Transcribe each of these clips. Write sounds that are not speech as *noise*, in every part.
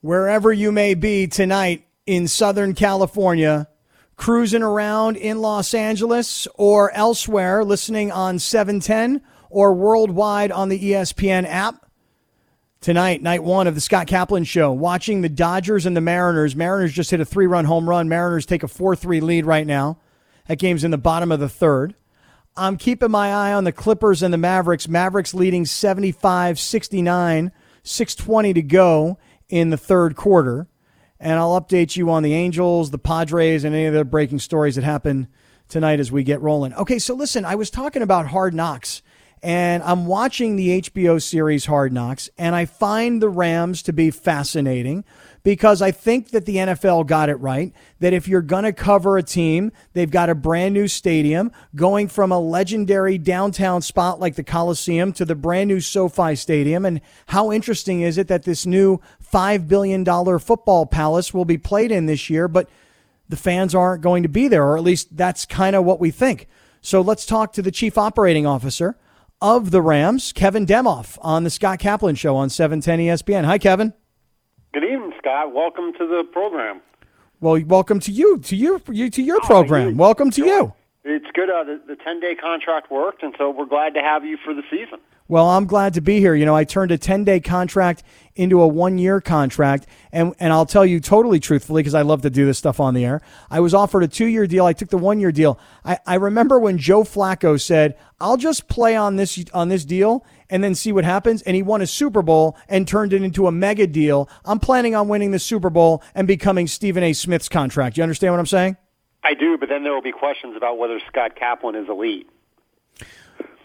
wherever you may be tonight in Southern California, cruising around in Los Angeles or elsewhere, listening on 710 or worldwide on the ESPN app. Tonight, night one of the Scott Kaplan Show, watching the Dodgers and the Mariners. Mariners just hit a three run home run. Mariners take a 4 3 lead right now. That game's in the bottom of the third. I'm keeping my eye on the Clippers and the Mavericks. Mavericks leading 75 69, 620 to go in the third quarter. And I'll update you on the Angels, the Padres, and any of the breaking stories that happen tonight as we get rolling. Okay, so listen, I was talking about hard knocks, and I'm watching the HBO series Hard Knocks, and I find the Rams to be fascinating because I think that the NFL got it right. That if you're going to cover a team, they've got a brand new stadium going from a legendary downtown spot like the Coliseum to the brand new SoFi Stadium. And how interesting is it that this new $5 billion football palace will be played in this year, but the fans aren't going to be there, or at least that's kind of what we think. So let's talk to the chief operating officer of the Rams, Kevin Demoff, on the Scott Kaplan Show on 710 ESPN. Hi, Kevin. Good evening, Scott. Welcome to the program. Well, welcome to you, to your, you, to your program. welcome to you. It's good. Uh, the, the 10 day contract worked, and so we're glad to have you for the season. Well, I'm glad to be here. You know, I turned a 10 day contract into a one year contract. And, and I'll tell you totally truthfully, because I love to do this stuff on the air. I was offered a two year deal. I took the one year deal. I, I remember when Joe Flacco said, I'll just play on this, on this deal and then see what happens. And he won a Super Bowl and turned it into a mega deal. I'm planning on winning the Super Bowl and becoming Stephen A. Smith's contract. You understand what I'm saying? I do, but then there will be questions about whether Scott Kaplan is elite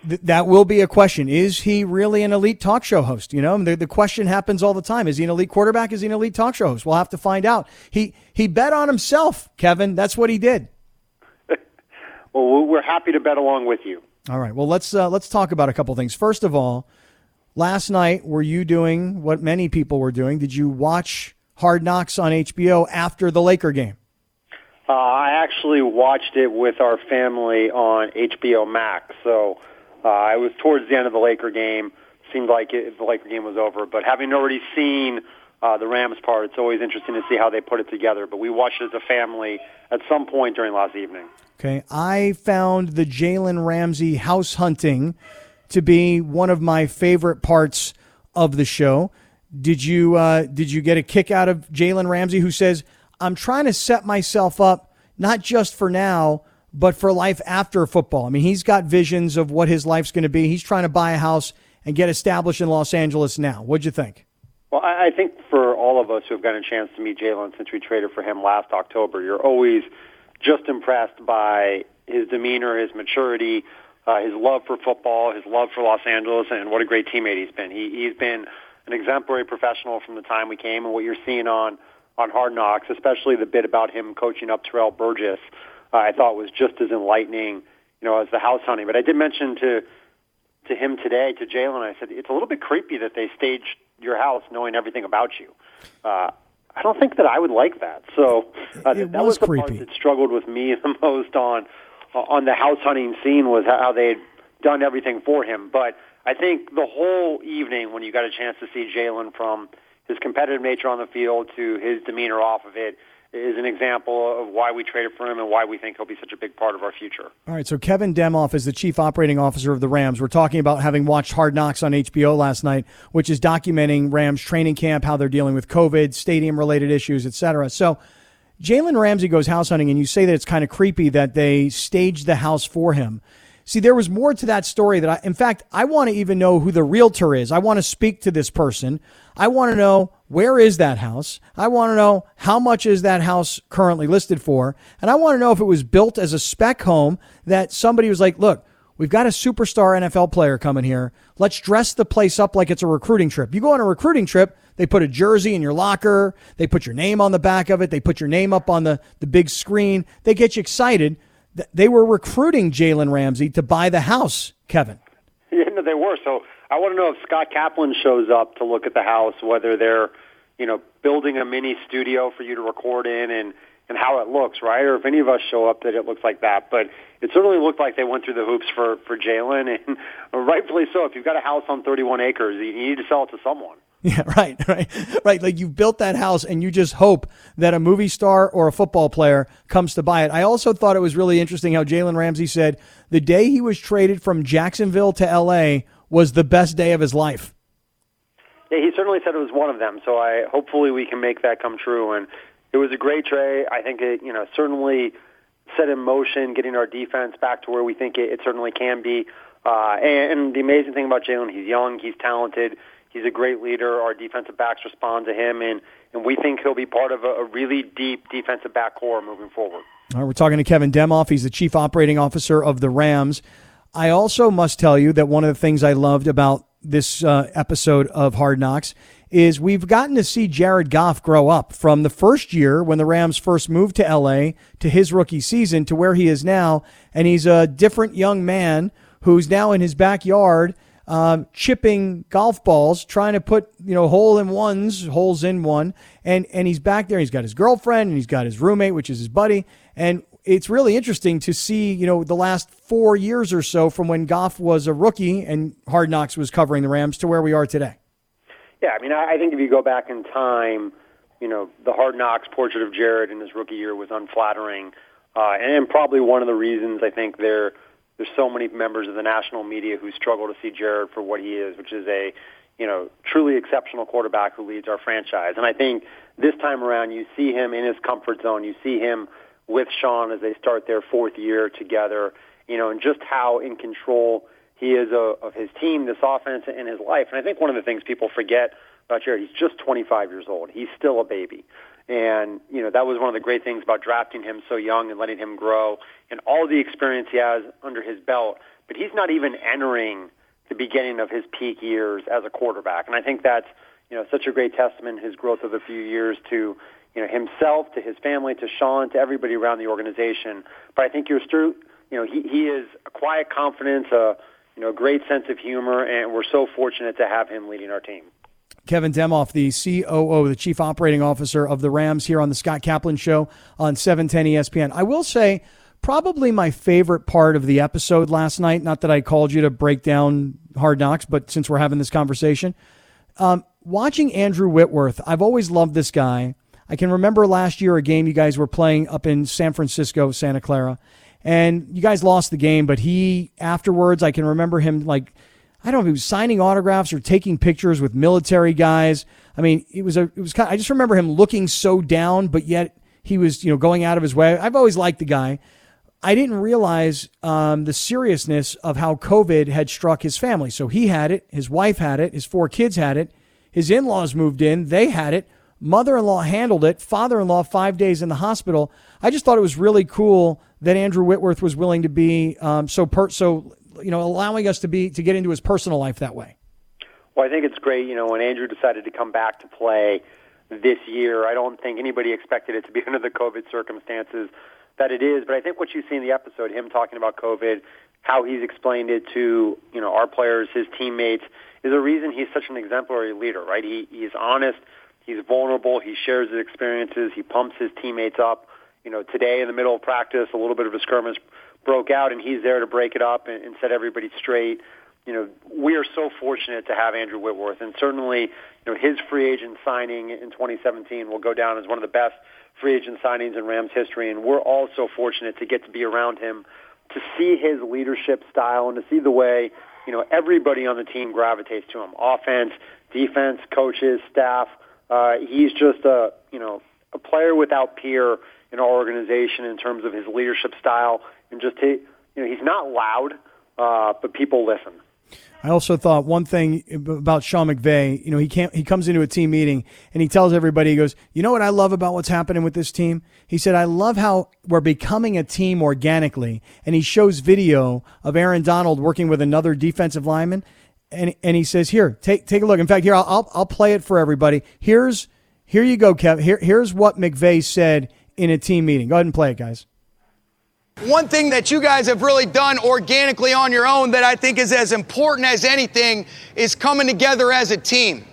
th- that will be a question. Is he really an elite talk show host? You know, the, the question happens all the time. Is he an elite quarterback? Is he an elite talk show host? We'll have to find out. He he bet on himself, Kevin. That's what he did. *laughs* well, we're happy to bet along with you. All right. Well, let's uh, let's talk about a couple things. First of all, last night were you doing what many people were doing? Did you watch Hard Knocks on HBO after the Laker game? Uh, I actually watched it with our family on HBO Max. So uh, I was towards the end of the Laker game. Seemed like it, the Laker game was over, but having already seen uh, the Rams part, it's always interesting to see how they put it together. But we watched it as a family at some point during last evening. Okay, I found the Jalen Ramsey house hunting to be one of my favorite parts of the show. Did you uh, did you get a kick out of Jalen Ramsey, who says, "I'm trying to set myself up not just for now, but for life after football. I mean, he's got visions of what his life's going to be. He's trying to buy a house and get established in Los Angeles now. What'd you think? Well, I think for all of us who have gotten a chance to meet Jalen since we traded for him last October, you're always just impressed by his demeanor, his maturity, uh, his love for football, his love for Los Angeles, and what a great teammate he's been. He, he's been an exemplary professional from the time we came, and what you're seeing on on Hard Knocks, especially the bit about him coaching up Terrell Burgess uh, I thought was just as enlightening, you know, as the house hunting. But I did mention to to him today, to Jalen, I said it's a little bit creepy that they staged your house knowing everything about you. Uh, I don't think that I would like that. So uh, that was, was the creepy. part that struggled with me *laughs* the most on on the house hunting scene was how they had done everything for him. But I think the whole evening, when you got a chance to see Jalen from his competitive nature on the field to his demeanor off of it, is an example of why we traded for him and why we think he'll be such a big part of our future. All right, so Kevin Demoff is the chief operating officer of the Rams. We're talking about having watched Hard Knocks on HBO last night, which is documenting Rams training camp, how they're dealing with COVID, stadium related issues, etc. So Jalen Ramsey goes house hunting, and you say that it's kind of creepy that they staged the house for him. See, there was more to that story that I, in fact, I want to even know who the realtor is. I want to speak to this person. I want to know where is that house? I want to know how much is that house currently listed for? And I want to know if it was built as a spec home that somebody was like, look, we've got a superstar NFL player coming here. Let's dress the place up like it's a recruiting trip. You go on a recruiting trip, they put a jersey in your locker, they put your name on the back of it, they put your name up on the, the big screen, they get you excited they were recruiting Jalen Ramsey to buy the house, Kevin. *laughs* Yeah, no, they were. So I want to know if Scott Kaplan shows up to look at the house, whether they're, you know, building a mini studio for you to record in and, and how it looks, right? Or if any of us show up that it looks like that. But it certainly looked like they went through the hoops for, for Jalen, *laughs* and rightfully so. If you've got a house on 31 acres, you need to sell it to someone. *laughs* Yeah, right, *laughs* right, right. Like you've built that house and you just hope that a movie star or a football player comes to buy it. I also thought it was really interesting how Jalen Ramsey said the day he was traded from Jacksonville to LA was the best day of his life. Yeah, he certainly said it was one of them. So I hopefully we can make that come true. And it was a great trade. I think it, you know, certainly set in motion getting our defense back to where we think it, it certainly can be. Uh, and, and the amazing thing about Jalen, he's young, he's talented, he's a great leader. Our defensive backs respond to him, and, and we think he'll be part of a, a really deep defensive back core moving forward. All right, we're talking to Kevin Demoff. He's the chief operating officer of the Rams. I also must tell you that one of the things I loved about this uh, episode of Hard Knocks is we've gotten to see Jared Goff grow up from the first year when the Rams first moved to LA to his rookie season to where he is now. And he's a different young man who's now in his backyard um, chipping golf balls, trying to put you know hole in ones, holes in one, and and he's back there. He's got his girlfriend and he's got his roommate, which is his buddy, and it's really interesting to see you know the last four years or so from when Goff was a rookie and Hard Knocks was covering the Rams to where we are today. Yeah, I mean, I think if you go back in time, you know, the Hard Knocks portrait of Jared in his rookie year was unflattering, uh, and probably one of the reasons I think they're there's so many members of the national media who struggle to see Jared for what he is, which is a you know truly exceptional quarterback who leads our franchise. And I think this time around, you see him in his comfort zone. You see him with Sean as they start their fourth year together. You know, and just how in control he is of, of his team, this offense, and his life. And I think one of the things people forget about Jared, he's just 25 years old. He's still a baby. And, you know, that was one of the great things about drafting him so young and letting him grow and all the experience he has under his belt. But he's not even entering the beginning of his peak years as a quarterback. And I think that's, you know, such a great testament, his growth of a few years to, you know, himself, to his family, to Sean, to everybody around the organization. But I think you're still, you know, he, he is a quiet confidence, a, you know, great sense of humor, and we're so fortunate to have him leading our team. Kevin Demoff, the COO, the Chief Operating Officer of the Rams, here on the Scott Kaplan Show on 710 ESPN. I will say, probably my favorite part of the episode last night, not that I called you to break down Hard Knocks, but since we're having this conversation, um, watching Andrew Whitworth, I've always loved this guy. I can remember last year a game you guys were playing up in San Francisco, Santa Clara, and you guys lost the game, but he, afterwards, I can remember him like, I don't know if he was signing autographs or taking pictures with military guys. I mean, it was a, it was kind of, I just remember him looking so down, but yet he was, you know, going out of his way. I've always liked the guy. I didn't realize um, the seriousness of how COVID had struck his family. So he had it, his wife had it, his four kids had it, his in laws moved in, they had it, mother in law handled it, father in law five days in the hospital. I just thought it was really cool that Andrew Whitworth was willing to be um, so per- so you know, allowing us to be to get into his personal life that way. Well, I think it's great. You know, when Andrew decided to come back to play this year, I don't think anybody expected it to be *laughs* under the COVID circumstances that it is. But I think what you see in the episode, him talking about COVID, how he's explained it to you know our players, his teammates, is a reason he's such an exemplary leader. Right? He he's honest. He's vulnerable. He shares his experiences. He pumps his teammates up. You know, today in the middle of practice, a little bit of a skirmish broke out, and he's there to break it up and, and set everybody straight. You know, we are so fortunate to have Andrew Whitworth, and certainly, you know, his free agent signing in 2017 will go down as one of the best free agent signings in Rams history, and we're all so fortunate to get to be around him, to see his leadership style, and to see the way you know everybody on the team gravitates to him: offense, defense, coaches, staff. Uh, he's just a you know a player without peer in our organization in terms of his leadership style and just he, you know, he's not loud, uh, but people listen. I also thought one thing about Sean McVay, you know, he can't, he comes into a team meeting and he tells everybody, he goes, you know what I love about what's happening with this team? He said, I love how we're becoming a team organically. And he shows video of Aaron Donald working with another defensive lineman. And, and he says, here, take, take a look. In fact, here, I'll, I'll, I'll play it for everybody. Here's, here you go, Kev. Here, here's what McVay said in a team meeting. Go ahead and play it, guys. One thing that you guys have really done organically on your own that I think is as important as anything is coming together as a team.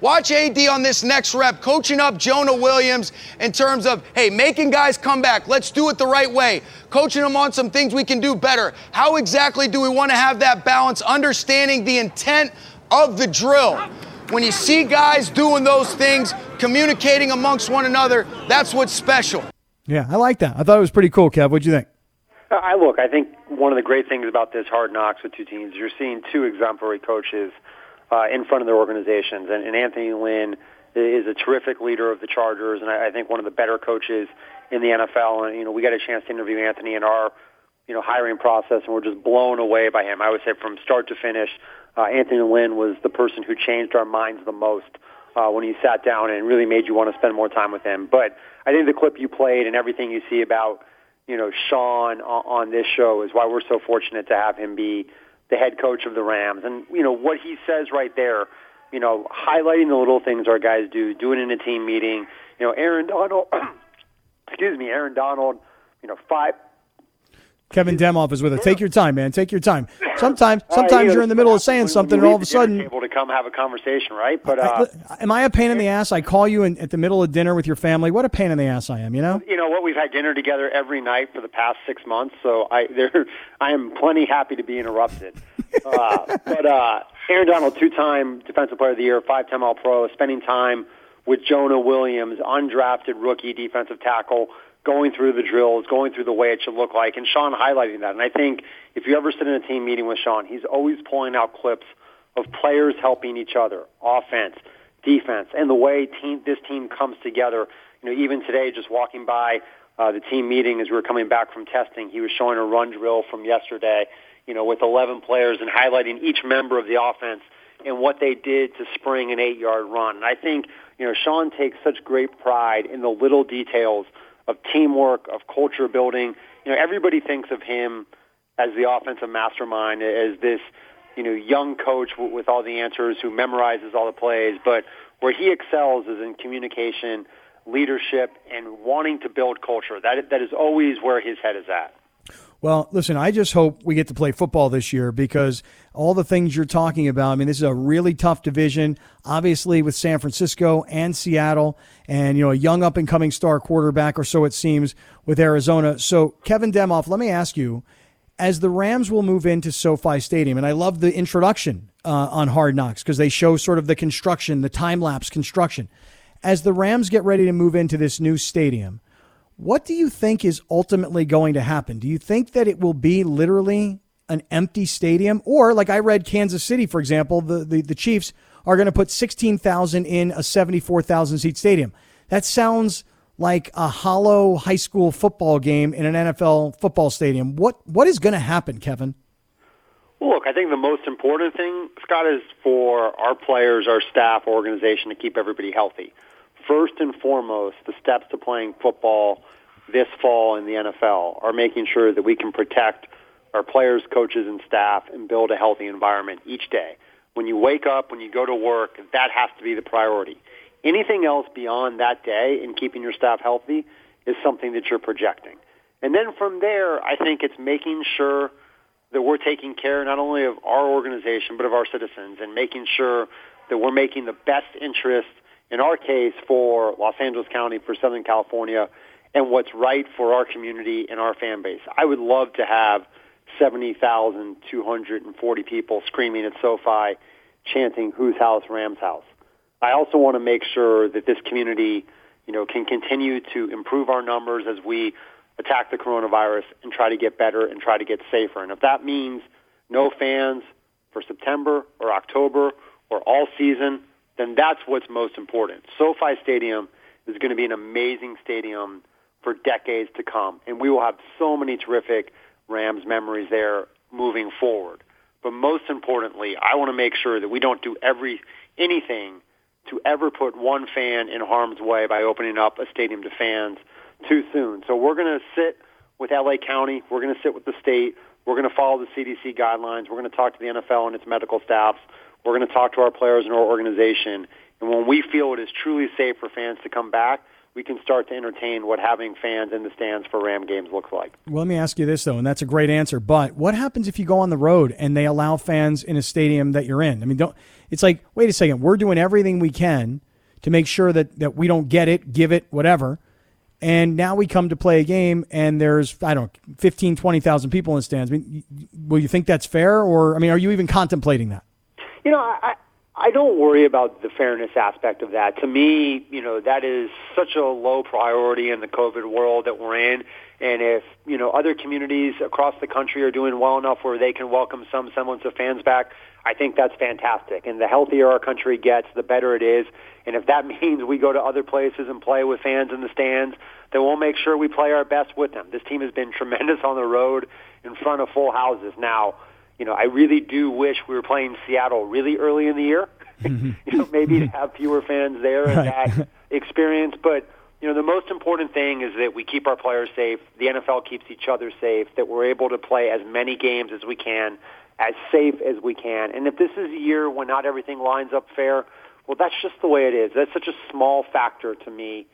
Watch AD on this next rep, coaching up Jonah Williams in terms of, hey, making guys come back. Let's do it the right way. Coaching them on some things we can do better. How exactly do we want to have that balance? Understanding the intent of the drill. When you see guys doing those things, communicating amongst one another, that's what's special. Yeah, I like that. I thought it was pretty cool, Kev. What'd you think? I look. I think one of the great things about this hard knocks with two teams, you're seeing two exemplary coaches uh, in front of their organizations, and, and Anthony Lynn is a terrific leader of the Chargers, and I, I think one of the better coaches in the NFL. And you know, we got a chance to interview Anthony in our you know hiring process, and we're just blown away by him. I would say from start to finish, uh, Anthony Lynn was the person who changed our minds the most uh, when he sat down and really made you want to spend more time with him. But I think the clip you played and everything you see about you know Sean on, on this show is why we're so fortunate to have him be the head coach of the Rams. And you know what he says right there, you know, highlighting the little things our guys do, doing in a team meeting. You know, Aaron Donald, *clears throat* excuse me, Aaron Donald, you know, five Kevin Demoff is with us. Take your time, man. Take your time. *laughs* Sometimes, sometimes you're in the middle of saying something, and all of a sudden, able to come have a conversation, right? But uh, am I a pain in the ass? I call you in, at the middle of dinner with your family. What a pain in the ass I am, you know. You know what? We've had dinner together every night for the past six months, so I *laughs* there I am plenty happy to be interrupted. *laughs* uh, but uh, Aaron Donald, two-time Defensive Player of the Year, five-time All-Pro, spending time with Jonah Williams, undrafted rookie defensive tackle going through the drills, going through the way it should look like, and Sean highlighting that. And I think if you ever sit in a team meeting with Sean, he's always pulling out clips of players helping each other, offense, defense, and the way team, this team comes together. You know, even today, just walking by uh, the team meeting as we were coming back from testing, he was showing a run drill from yesterday, you know, with 11 players and highlighting each member of the offense and what they did to spring an eight-yard run. And I think, you know, Sean takes such great pride in the little details – of teamwork, of culture building. You know, everybody thinks of him as the offensive mastermind, as this, you know, young coach w- with all the answers who memorizes all the plays. But where he excels is in communication, leadership, and wanting to build culture. That that is always where his head is at. Well, listen, I just hope we get to play football this year because all the things you're talking about, I mean, this is a really tough division, obviously, with San Francisco and Seattle, and, you know, a young up and coming star quarterback, or so it seems, with Arizona. So, Kevin Demoff, let me ask you as the Rams will move into SoFi Stadium, and I love the introduction uh, on Hard Knocks because they show sort of the construction, the time lapse construction. As the Rams get ready to move into this new stadium, what do you think is ultimately going to happen? Do you think that it will be literally an empty stadium? Or, like I read Kansas City, for example, the, the, the Chiefs are going to put 16,000 in a 74,000 seat stadium. That sounds like a hollow high school football game in an NFL football stadium. What What is going to happen, Kevin? Well, look, I think the most important thing, Scott, is for our players, our staff, organization to keep everybody healthy first and foremost, the steps to playing football this fall in the NFL are making sure that we can protect our players, coaches, and staff and build a healthy environment each day. When you wake up, when you go to work, that has to be the priority. Anything else beyond that day in keeping your staff healthy is something that you're projecting. And then from there, I think it's making sure that we're taking care not only of our organization, but of our citizens and making sure that we're making the best interest in our case for Los Angeles County, for Southern California, and what's right for our community and our fan base. I would love to have 70,240 people screaming at SoFi, chanting "Whose house? Rams house." I also want to make sure that this community, you know, can continue to improve our numbers as we attack the coronavirus and try to get better and try to get safer. And if that means no fans for September or October or all season, then that's what's most important. SoFi Stadium is going to be an amazing stadium for decades to come, and we will have so many terrific Rams memories there moving forward. But most importantly, I want to make sure that we don't do every anything to ever put one fan in harm's way by opening up a stadium to fans too soon. So we're going to sit with LA County, we're going to sit with the state, we're going to follow the CDC guidelines, we're going to talk to the NFL and its medical staffs we're going to talk to our players and our organization. And when we feel it is truly safe for fans to come back, we can start to entertain what having fans in the stands for Ram games looks like. Well, let me ask you this, though, and that's a great answer. But what happens if you go on the road and they allow fans in a stadium that you're in? I mean, don't. It's like, wait a second, we're doing everything we can to make sure that, that we don't get it, give it, whatever. And now we come to play a game and there's, I don't know, 15, 20,000 people in the stands. I mean, will you think that's fair? Or, I mean, are you even contemplating that? You know, I, I don't worry about the fairness aspect of that. To me, you know, that is such a low priority in the COVID world that we're in. And if, you know, other communities across the country are doing well enough where they can welcome some semblance of fans back, I think that's fantastic. And the healthier our country gets, the better it is. And if that *laughs* means we go to other places and play with fans in the stands, then we'll make sure we play our best with them. This team has been tremendous on the road in front of full houses. Now, you know, I really do wish we were playing Seattle really early in the year. *laughs* Mm-hmm. you know, maybe to have fewer fans there and that *laughs* experience. But you know, the most important thing is that we keep our players safe. The NFL keeps each other safe. That we're able to play as many games as we can, as safe as we can. And if this is a year when not everything lines up fair, well, that's just the way it is. That's such a small factor to me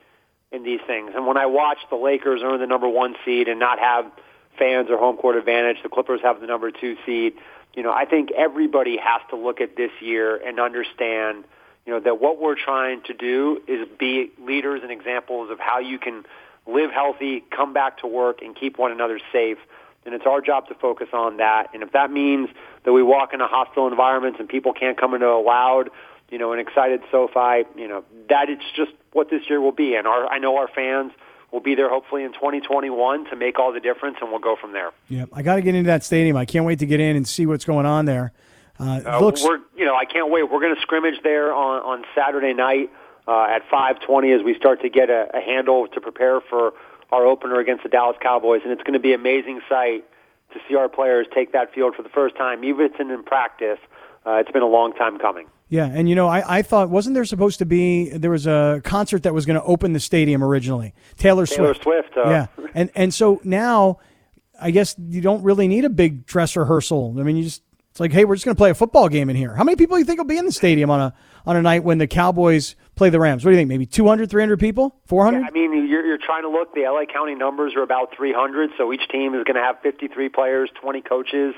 in these things. And when I watch the Lakers earn the number one seed and not have fans or home court advantage. The Clippers have the number two seed. You know, I think everybody has to look at this year and understand, you know, that what we're trying to do is be leaders and examples of how you can live healthy, come back to work, and keep one another safe. And it's our job to focus on that. And if that means that we walk into hostile environments and people can't come into a loud, you know, an excited SoFi, you know, that it's just what this year will be. And our, I know our fans – we'll be there hopefully in 2021 to make all the difference, and we'll go from there. Yeah, I got to get into that stadium. I can't wait to get in and see what's going on there. Uh, uh, looks... We're, you know, I can't wait. We're going to scrimmage there on on Saturday night uh, at 5:20 as we start to get a, a handle to prepare for our opener against the Dallas Cowboys, and it's going to be an amazing sight to see our players take that field for the first time, even if it's in practice. Uh, it's been a long time coming. Yeah, and you know, I, I thought wasn't there supposed to be there was a concert that was going to open the stadium originally, Taylor, Swift Taylor Swift. Swift. Uh. Yeah, and and so now, I guess you don't really need a big dress rehearsal. I mean, you just it's like, hey, we're just going to play a football game in here. How many people do you think will be in the stadium on a on a night when the Cowboys play the Rams? What do you think? Maybe 200, 300 people? 400? Yeah, I mean, you're, you're trying to look. The LA County numbers are about 300, so each team is going to have 53 players, 20 coaches.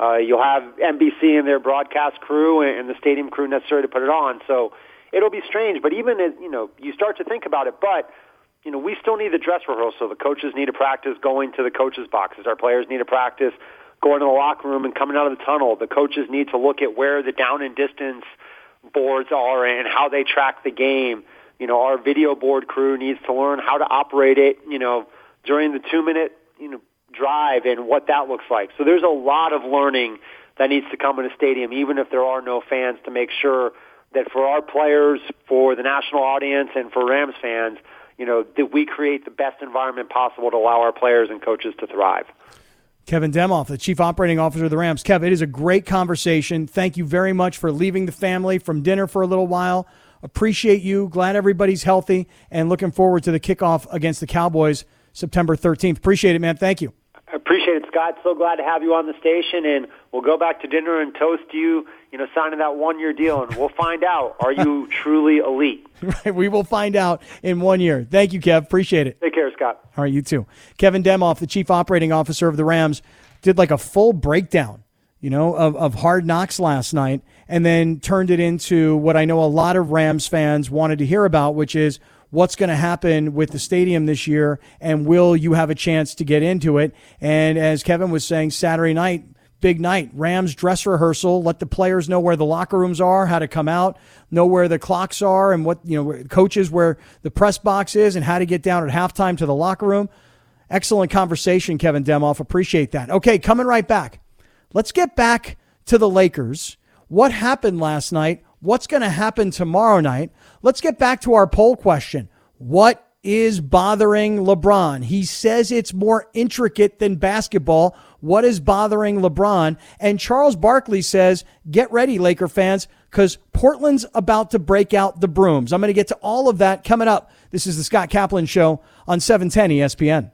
Uh, you'll have NBC and their broadcast crew and, the stadium crew necessary to put it on. So it'll be strange. But even as you know, you start to think about it. But you know, we still need the dress rehearsal. The coaches need to practice going to the coaches' boxes. Our players need to practice going to the locker room and coming out of the tunnel. The coaches need to look at where the down and distance boards are and how they track the game. You know, our video board crew needs to learn how to operate it. You know, during the two minute you know drive and what that looks like. So there's a lot of learning that needs to come in a stadium, even if there are no fans, to make sure that for our players, for the national audience, and for Rams fans, you know, that we create the best environment possible to allow our players and coaches to thrive. Kevin Demoff, the Chief Operating Officer of the Rams. Kevin, it is a great conversation. Thank you very much for leaving the family from dinner for a little while. Appreciate you. Glad everybody's healthy and looking forward to the kickoff against the Cowboys September 13th. Appreciate it, man. Thank you. I appreciate it, Scott. So glad to have you on the station, and we'll go back to dinner and toast you. You know, signing that one-year deal, and we'll find out: are you *laughs* truly elite? Right, we will find out in one year. Thank you, Kev. Appreciate it. Take care, Scott. All right, you too. Kevin Demoff, the Chief Operating Officer of the Rams, did like a full breakdown, you know, of, of hard knocks last night, and then turned it into what I know a lot of Rams fans wanted to hear about, which is what's going to happen with the stadium this year and will you have a chance to get into it? And as Kevin was saying, Saturday night, big night. Rams dress rehearsal. Let the players know where the locker rooms are, how to come out, know where the clocks are, and what you know, coaches where the press box is, and how to get down at halftime to the locker room. Excellent conversation, Kevin Demoff. Appreciate that. Okay, coming right back. Let's get back to the Lakers. What happened last night? What's going to happen tomorrow night? Let's get back to our poll question. What is bothering LeBron? He says it's more intricate than basketball. What is bothering LeBron? And Charles Barkley says, get ready, Laker fans, because Portland's about to break out the brooms. I'm going to get to all of that coming up. This is the Scott Kaplan Show on 710 ESPN.